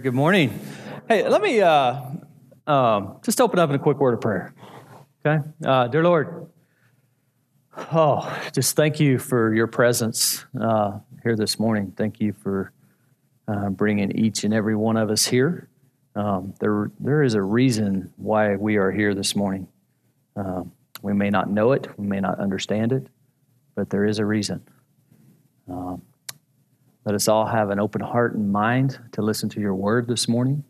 Good morning. Hey, let me uh, um, just open up in a quick word of prayer. Okay? Uh, dear Lord, oh, just thank you for your presence uh, here this morning. Thank you for uh, bringing each and every one of us here. Um, there, there is a reason why we are here this morning. Um, we may not know it, we may not understand it, but there is a reason. Um, let us all have an open heart and mind to listen to your word this morning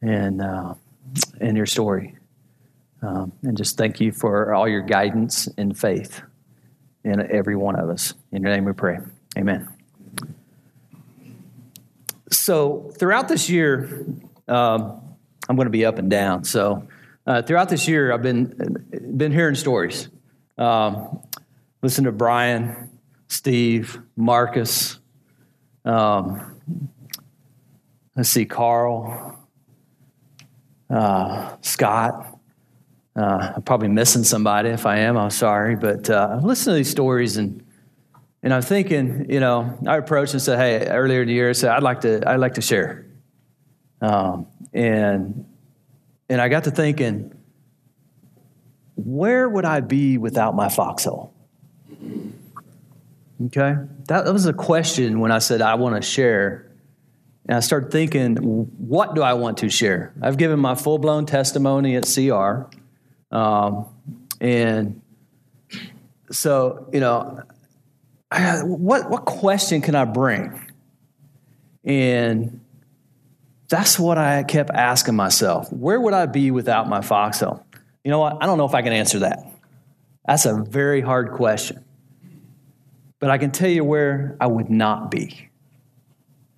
and, uh, and your story. Um, and just thank you for all your guidance and faith in every one of us. In your name we pray. Amen. So, throughout this year, um, I'm going to be up and down. So, uh, throughout this year, I've been, been hearing stories. Um, listen to Brian, Steve, Marcus, um, let's see, Carl, uh, Scott. Uh, I'm probably missing somebody. If I am, I'm sorry. But uh, I'm listening to these stories and and I'm thinking, you know, I approached and said, "Hey, earlier in the year, I said I'd like to, I'd like to share." Um, and and I got to thinking, where would I be without my foxhole? Okay? That was a question when I said I want to share. And I started thinking, what do I want to share? I've given my full blown testimony at CR. Um, and so, you know, I, what, what question can I bring? And that's what I kept asking myself. Where would I be without my foxhole? You know what? I don't know if I can answer that. That's a very hard question. But I can tell you where I would not be.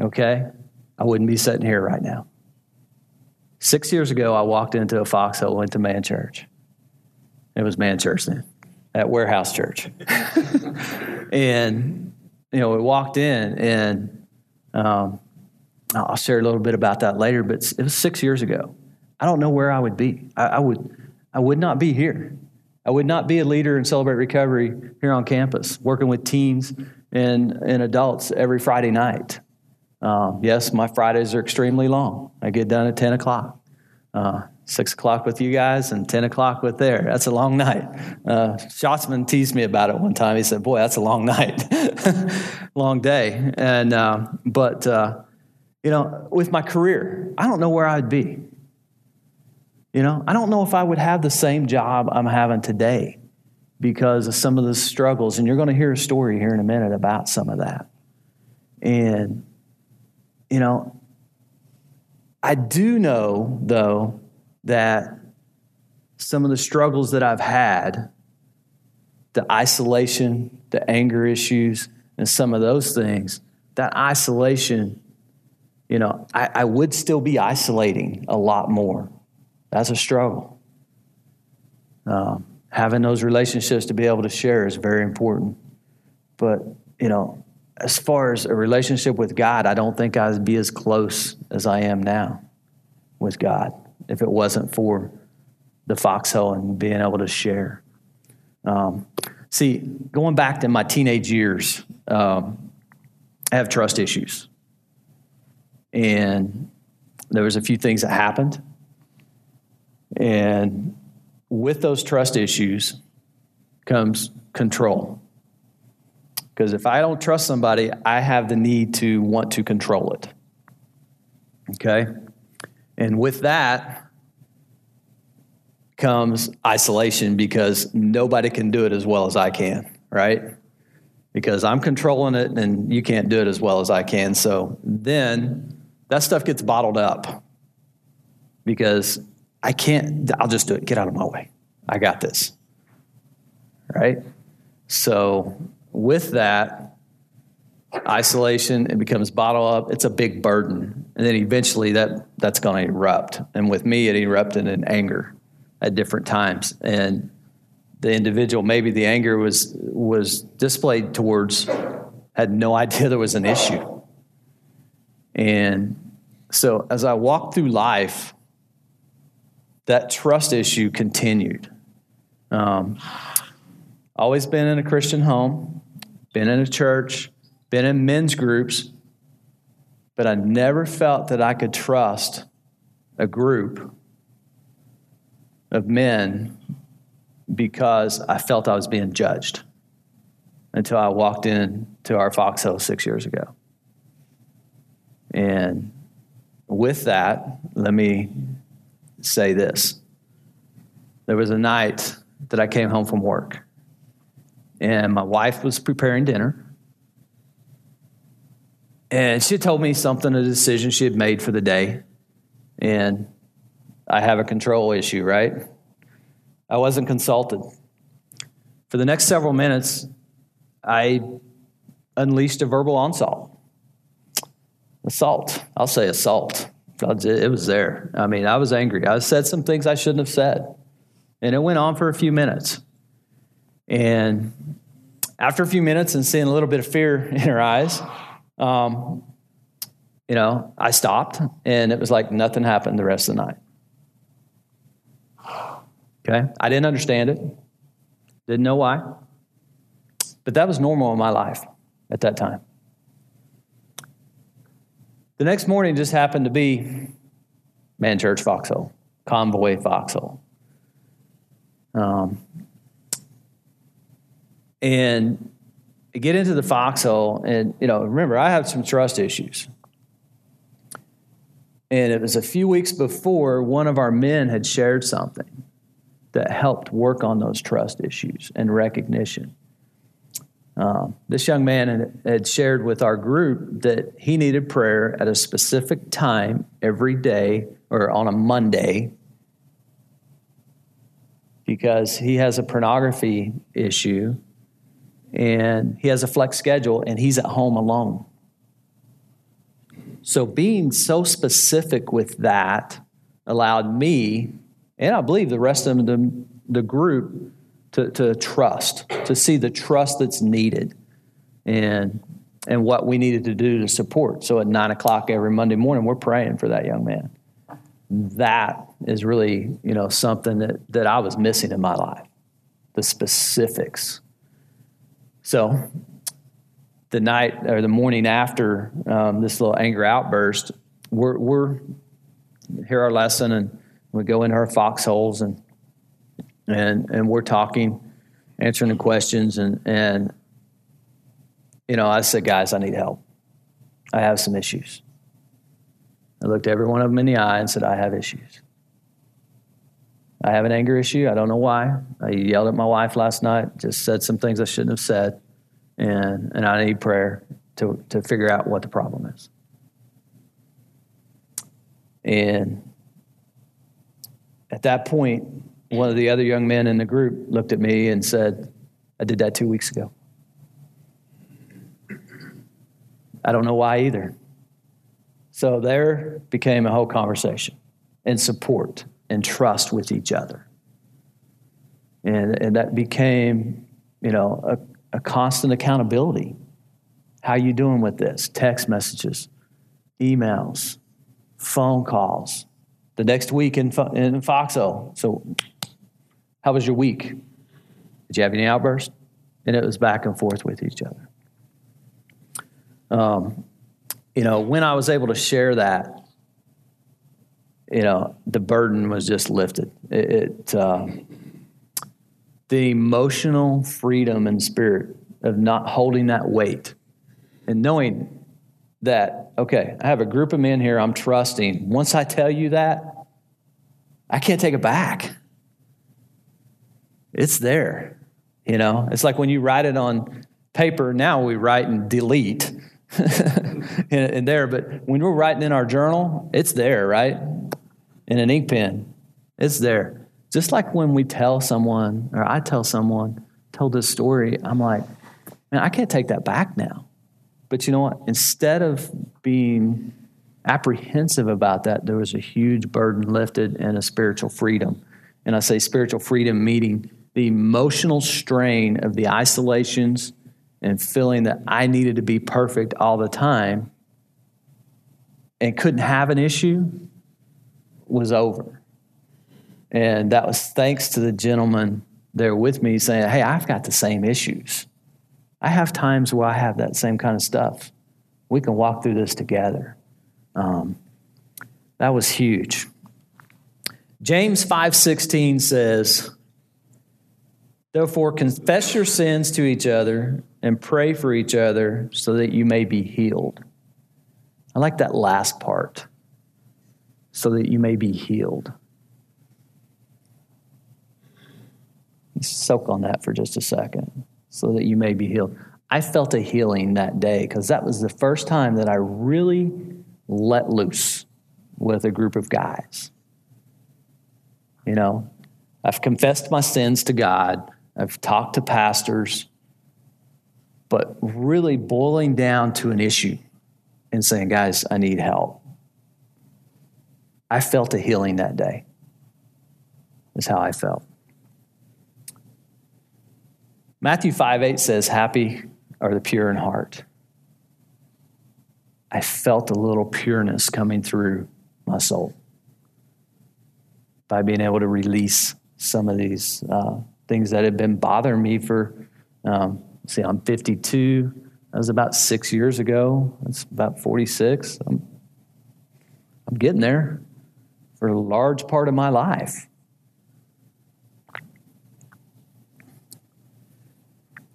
Okay? I wouldn't be sitting here right now. Six years ago, I walked into a foxhole, went to man church. It was man church then, at warehouse church. and, you know, we walked in, and um, I'll share a little bit about that later, but it was six years ago. I don't know where I would be. I, I would, I would not be here. I would not be a leader in Celebrate Recovery here on campus, working with teens and, and adults every Friday night. Um, yes, my Fridays are extremely long. I get done at 10 o'clock. Uh, 6 o'clock with you guys and 10 o'clock with there. That's a long night. Uh, Schatzman teased me about it one time. He said, Boy, that's a long night, long day. And, uh, but, uh, you know, with my career, I don't know where I'd be. You know, I don't know if I would have the same job I'm having today because of some of the struggles. And you're going to hear a story here in a minute about some of that. And, you know, I do know, though, that some of the struggles that I've had, the isolation, the anger issues, and some of those things, that isolation, you know, I, I would still be isolating a lot more that's a struggle. Um, having those relationships to be able to share is very important. But, you know, as far as a relationship with God, I don't think I'd be as close as I am now with God if it wasn't for the foxhole and being able to share. Um, see, going back to my teenage years, um, I have trust issues. And there was a few things that happened and with those trust issues comes control. Because if I don't trust somebody, I have the need to want to control it. Okay? And with that comes isolation because nobody can do it as well as I can, right? Because I'm controlling it and you can't do it as well as I can. So then that stuff gets bottled up because I can't, I'll just do it. Get out of my way. I got this. Right? So, with that, isolation, it becomes bottle up. It's a big burden. And then eventually that, that's going to erupt. And with me, it erupted in anger at different times. And the individual, maybe the anger was, was displayed towards, had no idea there was an issue. And so as I walked through life, that trust issue continued. Um, always been in a Christian home, been in a church, been in men's groups, but I never felt that I could trust a group of men because I felt I was being judged until I walked in to our foxhole six years ago. And with that, let me say this. There was a night that I came home from work, and my wife was preparing dinner. And she told me something, a decision she had made for the day. And I have a control issue, right? I wasn't consulted. For the next several minutes, I unleashed a verbal onslaught. Assault. I'll say assault. It was there. I mean, I was angry. I said some things I shouldn't have said. And it went on for a few minutes. And after a few minutes and seeing a little bit of fear in her eyes, um, you know, I stopped and it was like nothing happened the rest of the night. Okay? I didn't understand it, didn't know why. But that was normal in my life at that time. The next morning just happened to be Man Church Foxhole, Convoy Foxhole. Um, and I get into the foxhole, and you know, remember, I have some trust issues. And it was a few weeks before one of our men had shared something that helped work on those trust issues and recognition. Um, this young man had, shared with our group that he needed prayer at a specific time every day or on a Monday because he has a pornography issue and he has a flex schedule and he's at home alone. So, being so specific with that allowed me, and I believe the rest of the, the group, to, to trust, to see the trust that's needed and, and what we needed to do to support. So, at nine o'clock every Monday morning, we're praying for that young man. That is really, you know, something that, that I was missing in my life the specifics so the night or the morning after um, this little anger outburst, we're, we're hear our lesson and we go into our foxholes and and and we're talking, answering the questions and and you know I said, guys, I need help. I have some issues. I looked every one of them in the eye and said, I have issues. I have an anger issue. I don't know why. I yelled at my wife last night, just said some things I shouldn't have said. And, and I need prayer to, to figure out what the problem is. And at that point, one of the other young men in the group looked at me and said, I did that two weeks ago. I don't know why either. So there became a whole conversation and support and trust with each other. And, and that became, you know, a, a constant accountability. How you doing with this? Text messages, emails, phone calls. The next week in, in Foxhole. So, how was your week? Did you have any outbursts? And it was back and forth with each other. Um, you know, when I was able to share that you know, the burden was just lifted. It, it uh, the emotional freedom and spirit of not holding that weight and knowing that, okay, I have a group of men here I'm trusting. Once I tell you that, I can't take it back. It's there. You know, it's like when you write it on paper, now we write and delete. and there, but when we're writing in our journal, it's there, right? in an ink pen. It's there. Just like when we tell someone, or I tell someone, told this story, I'm like, man, I can't take that back now. But you know what? Instead of being apprehensive about that, there was a huge burden lifted and a spiritual freedom. And I say spiritual freedom meeting the emotional strain of the isolations and feeling that I needed to be perfect all the time and couldn't have an issue was over. And that was thanks to the gentleman there with me saying, Hey, I've got the same issues. I have times where I have that same kind of stuff. We can walk through this together. Um, that was huge. James 5:16 says, "Therefore confess your sins to each other and pray for each other so that you may be healed." I like that last part. So that you may be healed. Soak on that for just a second. So that you may be healed. I felt a healing that day because that was the first time that I really let loose with a group of guys. You know, I've confessed my sins to God, I've talked to pastors, but really boiling down to an issue and saying, guys, I need help. I felt a healing that day, is how I felt. Matthew 5 8 says, Happy are the pure in heart. I felt a little pureness coming through my soul by being able to release some of these uh, things that had been bothering me for, um, see, I'm 52. That was about six years ago. That's about 46. I'm, I'm getting there for a large part of my life.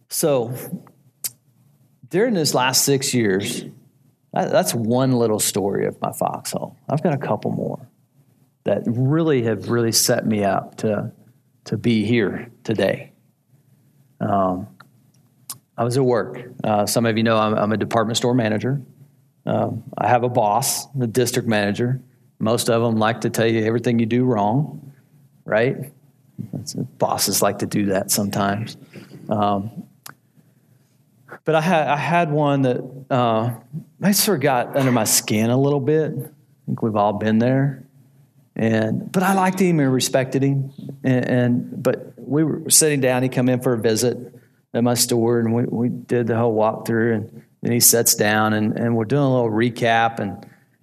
So, during this last six years, that's one little story of my foxhole. I've got a couple more that really have really set me up to, to be here today. Um, I was at work. Uh, some of you know I'm, I'm a department store manager. Um, I have a boss, the district manager. Most of them like to tell you everything you do wrong, right? bosses like to do that sometimes. Um, but I had I had one that uh, I sort of got under my skin a little bit. I think we've all been there, and but I liked him and respected him. And, and but we were sitting down. He come in for a visit at my store, and we, we did the whole walkthrough. And then he sits down, and, and we're doing a little recap, and,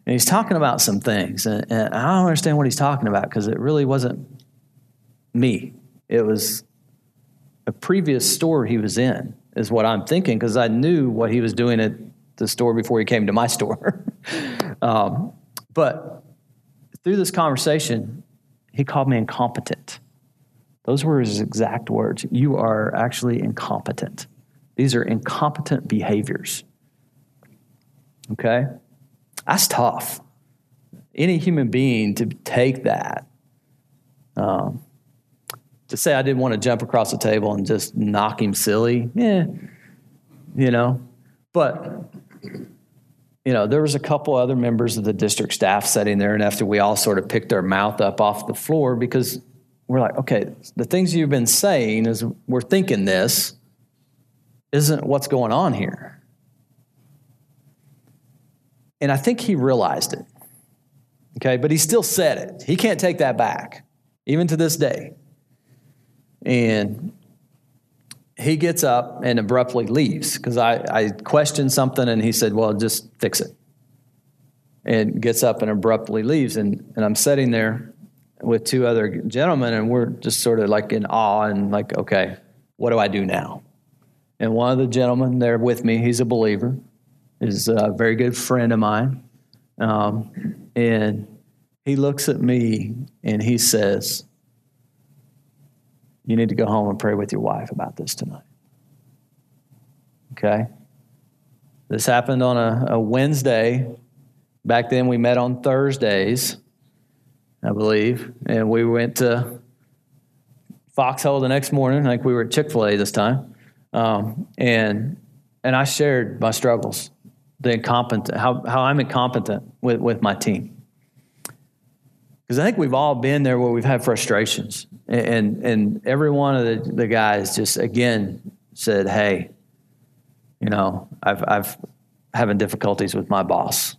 and he's talking about some things, and, and I don't understand what he's talking about because it really wasn't me. It was a previous store he was in is what I'm thinking because I knew what he was doing at the store before he came to my store. um, but through this conversation, he called me incompetent. Those were his exact words. You are actually incompetent. These are incompetent behaviors. Okay? That's tough. Any human being to take that um, to say I didn't want to jump across the table and just knock him silly, yeah, you know. But you know, there was a couple other members of the district staff sitting there, and after we all sort of picked our mouth up off the floor because we're like, okay, the things you've been saying is we're thinking this isn't what's going on here. And I think he realized it. Okay, but he still said it. He can't take that back, even to this day. And he gets up and abruptly leaves because I, I questioned something and he said, Well, just fix it. And gets up and abruptly leaves. And, and I'm sitting there with two other gentlemen and we're just sort of like in awe and like, okay, what do I do now? And one of the gentlemen there with me, he's a believer, is a very good friend of mine. Um, and he looks at me and he says, you need to go home and pray with your wife about this tonight. Okay? This happened on a, a Wednesday. Back then, we met on Thursdays, I believe, and we went to Foxhole the next morning. I think we were at Chick fil A this time. Um, and, and I shared my struggles, the incompetent, how, how I'm incompetent with, with my team. Because I think we've all been there where we've had frustrations. And, and every one of the, the guys just, again, said, hey, you know, I've, I've having difficulties with my boss.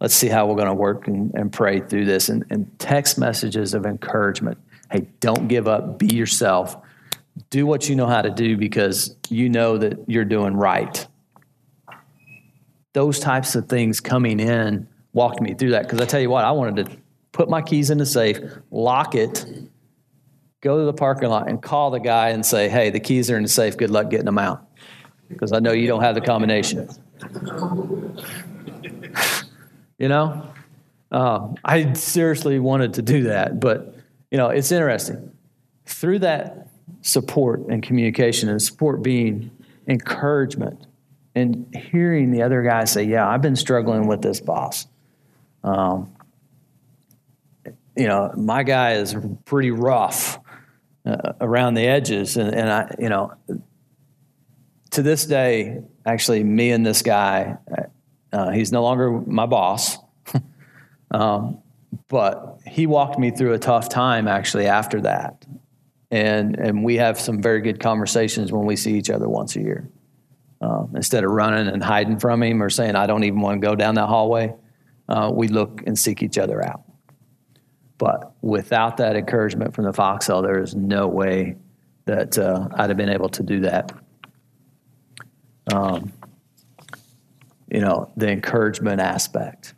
Let's see how we're going to work and, and pray through this. And, and text messages of encouragement. Hey, don't give up. Be yourself. Do what you know how to do because you know that you're doing right. Those types of things coming in walked me through that because I tell you what, I wanted to put my keys in the safe, lock it, go to the parking lot and call the guy and say, hey, the keys are in the safe. Good luck getting them out. Because I know you don't have the combination. you know? Uh, I seriously wanted to do that, but you know, it's interesting. Through that support and communication, and support being encouragement, and hearing the other guy say, "Yeah, I've been struggling with this boss." Um, you know, my guy is pretty rough uh, around the edges, and, and I, you know, to this day, actually, me and this guy, uh, he's no longer my boss, um, but he walked me through a tough time actually after that, and and we have some very good conversations when we see each other once a year. Um, instead of running and hiding from him or saying I don't even want to go down that hallway, uh, we look and seek each other out. But without that encouragement from the foxhole, there is no way that uh, I'd have been able to do that. Um, you know, the encouragement aspect.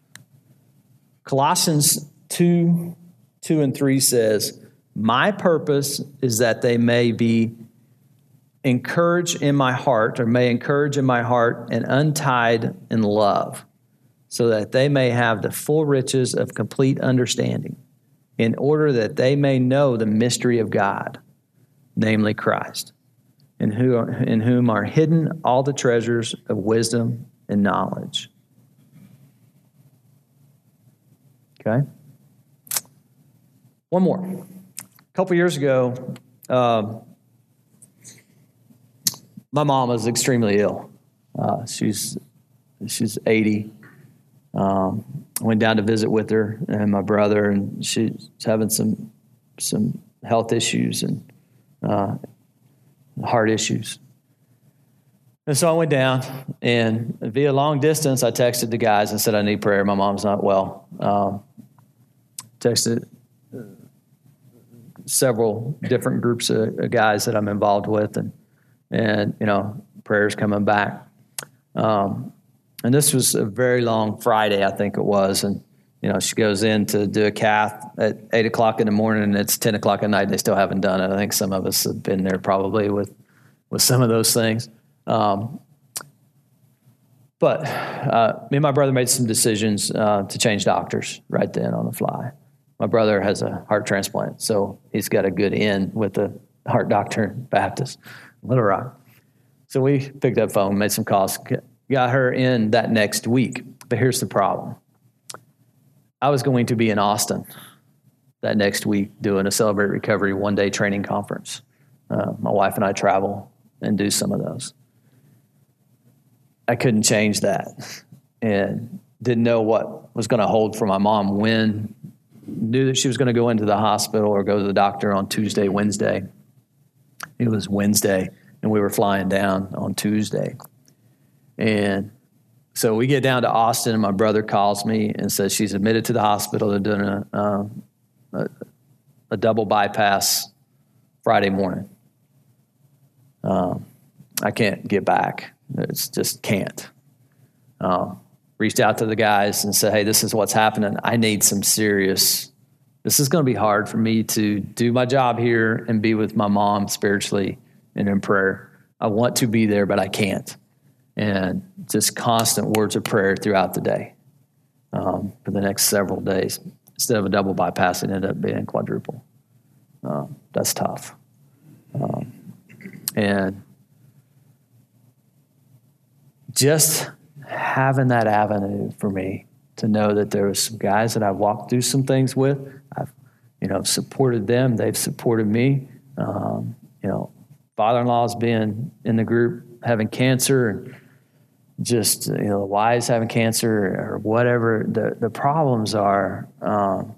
Colossians 2 2 and 3 says, My purpose is that they may be encouraged in my heart, or may encourage in my heart, and untied in love, so that they may have the full riches of complete understanding in order that they may know the mystery of God, namely Christ, in, who, in whom are hidden all the treasures of wisdom and knowledge. Okay? One more. A couple years ago, uh, my mom was extremely ill. Uh, she's she's 80. Um, went down to visit with her and my brother, and she's having some some health issues and uh, heart issues. And so I went down, and via long distance, I texted the guys and said, "I need prayer. My mom's not well." Um, texted uh, several different groups of guys that I'm involved with, and and you know, prayers coming back. Um, and this was a very long Friday, I think it was. And, you know, she goes in to do a cath at eight o'clock in the morning and it's 10 o'clock at night. They still haven't done it. I think some of us have been there probably with, with some of those things. Um, but uh, me and my brother made some decisions uh, to change doctors right then on the fly. My brother has a heart transplant, so he's got a good in with the heart doctor Baptist, Little Rock. So we picked up phone, made some calls, got her in that next week. But here's the problem I was going to be in Austin that next week doing a Celebrate Recovery one day training conference. Uh, my wife and I travel and do some of those. I couldn't change that and didn't know what was going to hold for my mom when knew that she was going to go into the hospital or go to the doctor on Tuesday, Wednesday. It was Wednesday and we were flying down on Tuesday. And so we get down to Austin, and my brother calls me and says she's admitted to the hospital. They're doing a, uh, a, a, double bypass Friday morning. Um, I can't get back. It's just can't. Um, reached out to the guys and said, hey, this is what's happening. I need some serious. This is going to be hard for me to do my job here and be with my mom spiritually and in prayer. I want to be there, but I can't and just constant words of prayer throughout the day um, for the next several days. Instead of a double bypass, it ended up being quadruple. Um, that's tough. Um, and just having that avenue for me to know that there was some guys that I've walked through some things with. I've, you know, supported them. They've supported me. Um, you know, father-in-law's been in the group having cancer and just you know the wives having cancer or whatever the the problems are um,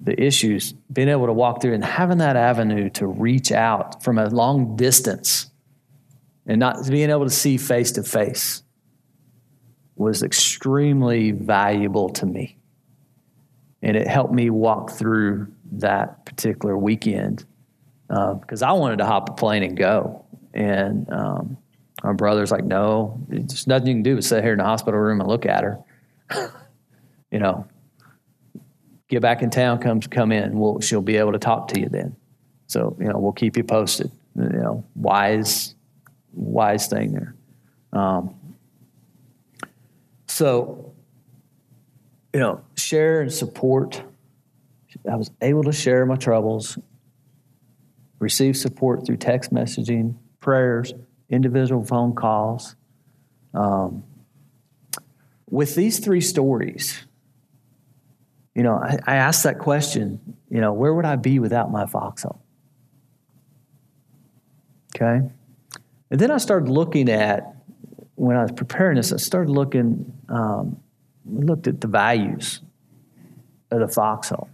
the issues being able to walk through and having that avenue to reach out from a long distance and not being able to see face to face was extremely valuable to me. And it helped me walk through that particular weekend because uh, I wanted to hop a plane and go. And um, our brother's like, no, there's nothing you can do but sit here in the hospital room and look at her. you know, get back in town, come come in. We'll, she'll be able to talk to you then. So you know, we'll keep you posted. You know, wise, wise thing there. Um, so you know, share and support. I was able to share my troubles, receive support through text messaging, prayers, individual phone calls. Um, with these three stories, you know, I, I asked that question, you know, where would I be without my foxhole? Okay. And then I started looking at, when I was preparing this, I started looking, um, looked at the values of the foxhole.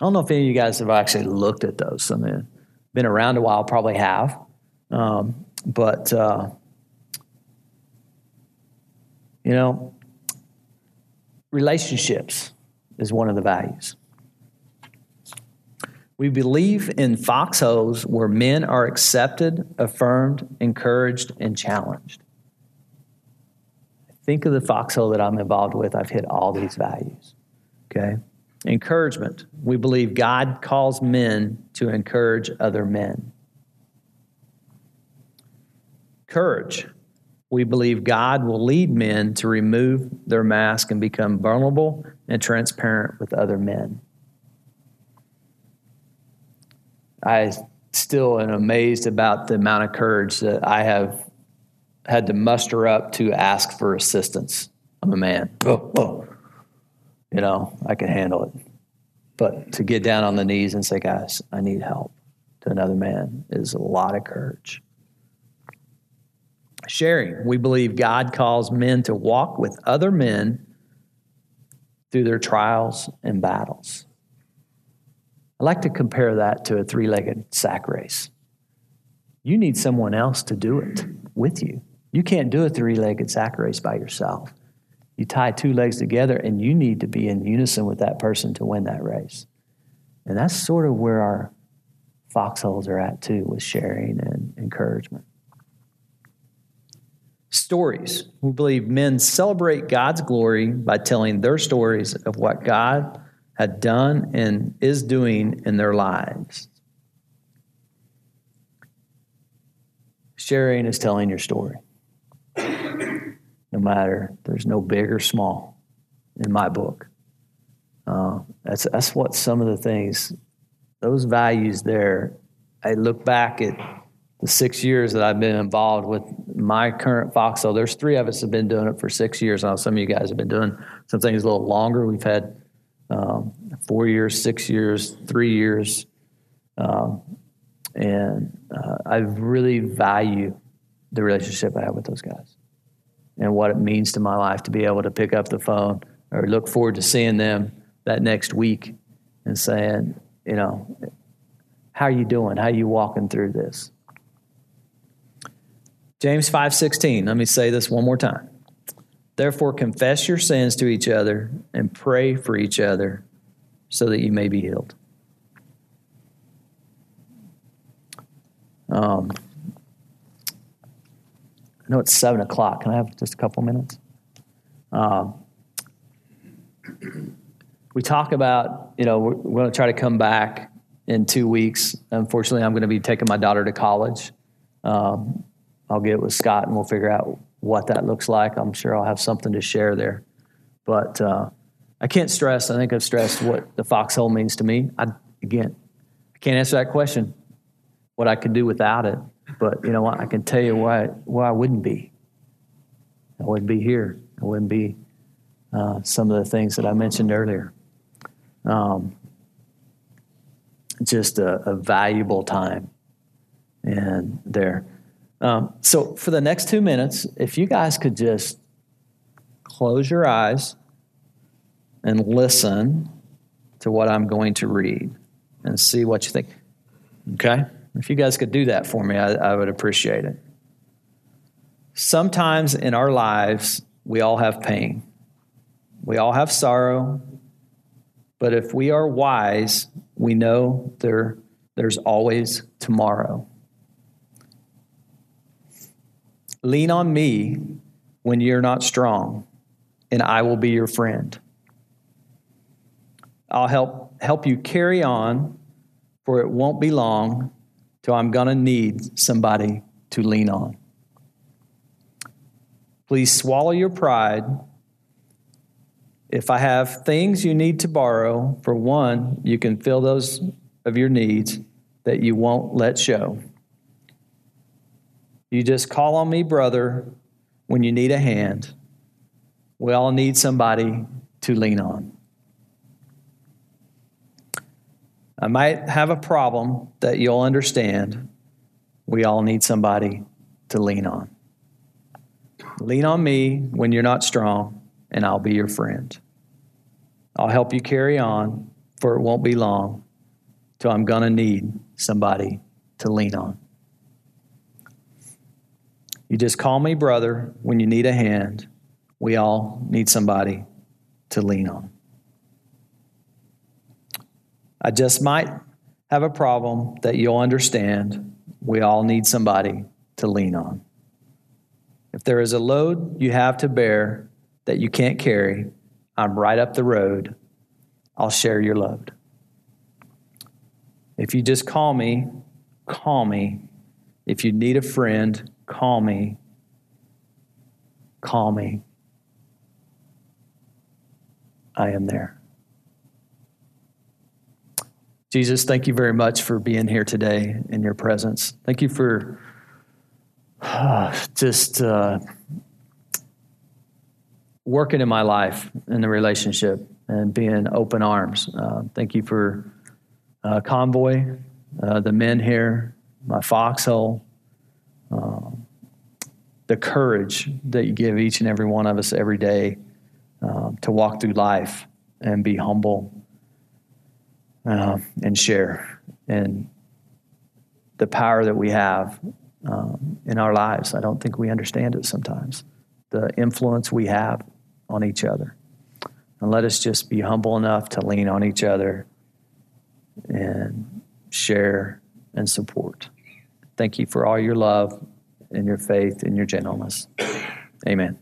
I don't know if any of you guys have actually looked at those. I mean, been around a while, probably have. Um, but, uh, you know, relationships is one of the values. We believe in foxholes where men are accepted, affirmed, encouraged, and challenged. Think of the foxhole that I'm involved with. I've hit all these values. Okay? Encouragement. We believe God calls men to encourage other men. Courage. We believe God will lead men to remove their mask and become vulnerable and transparent with other men. I still am amazed about the amount of courage that I have had to muster up to ask for assistance. I'm a man. Oh, oh. You know, I can handle it. But to get down on the knees and say, guys, I need help to another man is a lot of courage. Sharing. We believe God calls men to walk with other men through their trials and battles. I like to compare that to a three legged sack race. You need someone else to do it with you. You can't do a three legged sack race by yourself. You tie two legs together and you need to be in unison with that person to win that race. And that's sort of where our foxholes are at too, with sharing and encouragement. Stories. We believe men celebrate God's glory by telling their stories of what God had done and is doing in their lives. Sharing is telling your story. No matter, there's no big or small in my book. Uh, that's, that's what some of the things, those values there, I look back at the six years that I've been involved with my current foxhole. There's three of us have been doing it for six years. Now some of you guys have been doing some things a little longer. We've had um, four years, six years, three years, um, and uh, I really value the relationship I have with those guys and what it means to my life to be able to pick up the phone or look forward to seeing them that next week and saying, you know, how are you doing? How are you walking through this? James 5:16. Let me say this one more time. Therefore confess your sins to each other and pray for each other so that you may be healed. Um, I know it's seven o'clock. Can I have just a couple minutes? Um, we talk about, you know, we're, we're going to try to come back in two weeks. Unfortunately, I'm going to be taking my daughter to college. Um, I'll get with Scott and we'll figure out what that looks like. I'm sure I'll have something to share there. But uh, I can't stress, I think I've stressed what the foxhole means to me. I, again, I can't answer that question, what I could do without it. But you know what? I can tell you why, why I wouldn't be. I wouldn't be here. I wouldn't be uh, some of the things that I mentioned earlier. Um, just a, a valuable time and there. Um, so, for the next two minutes, if you guys could just close your eyes and listen to what I'm going to read and see what you think. Okay? If you guys could do that for me, I, I would appreciate it. Sometimes in our lives, we all have pain, we all have sorrow, but if we are wise, we know there, there's always tomorrow. Lean on me when you're not strong, and I will be your friend. I'll help help you carry on, for it won't be long till I'm to need somebody to lean on. Please swallow your pride if I have things you need to borrow, for one, you can fill those of your needs that you won't let show. You just call on me, brother, when you need a hand. We all need somebody to lean on. I might have a problem that you'll understand. We all need somebody to lean on. Lean on me when you're not strong, and I'll be your friend. I'll help you carry on, for it won't be long till I'm going to need somebody to lean on. You just call me brother when you need a hand. We all need somebody to lean on. I just might have a problem that you'll understand. We all need somebody to lean on. If there is a load you have to bear that you can't carry, I'm right up the road. I'll share your load. If you just call me, call me. If you need a friend, call me. Call me. I am there. Jesus, thank you very much for being here today in your presence. Thank you for just uh, working in my life in the relationship and being open arms. Uh, thank you for uh, Convoy, uh, the men here, my foxhole, um, the courage that you give each and every one of us every day um, to walk through life and be humble uh, and share and the power that we have um, in our lives. I don't think we understand it sometimes. The influence we have on each other. And let us just be humble enough to lean on each other and share and support. Thank you for all your love and your faith and your gentleness. Amen.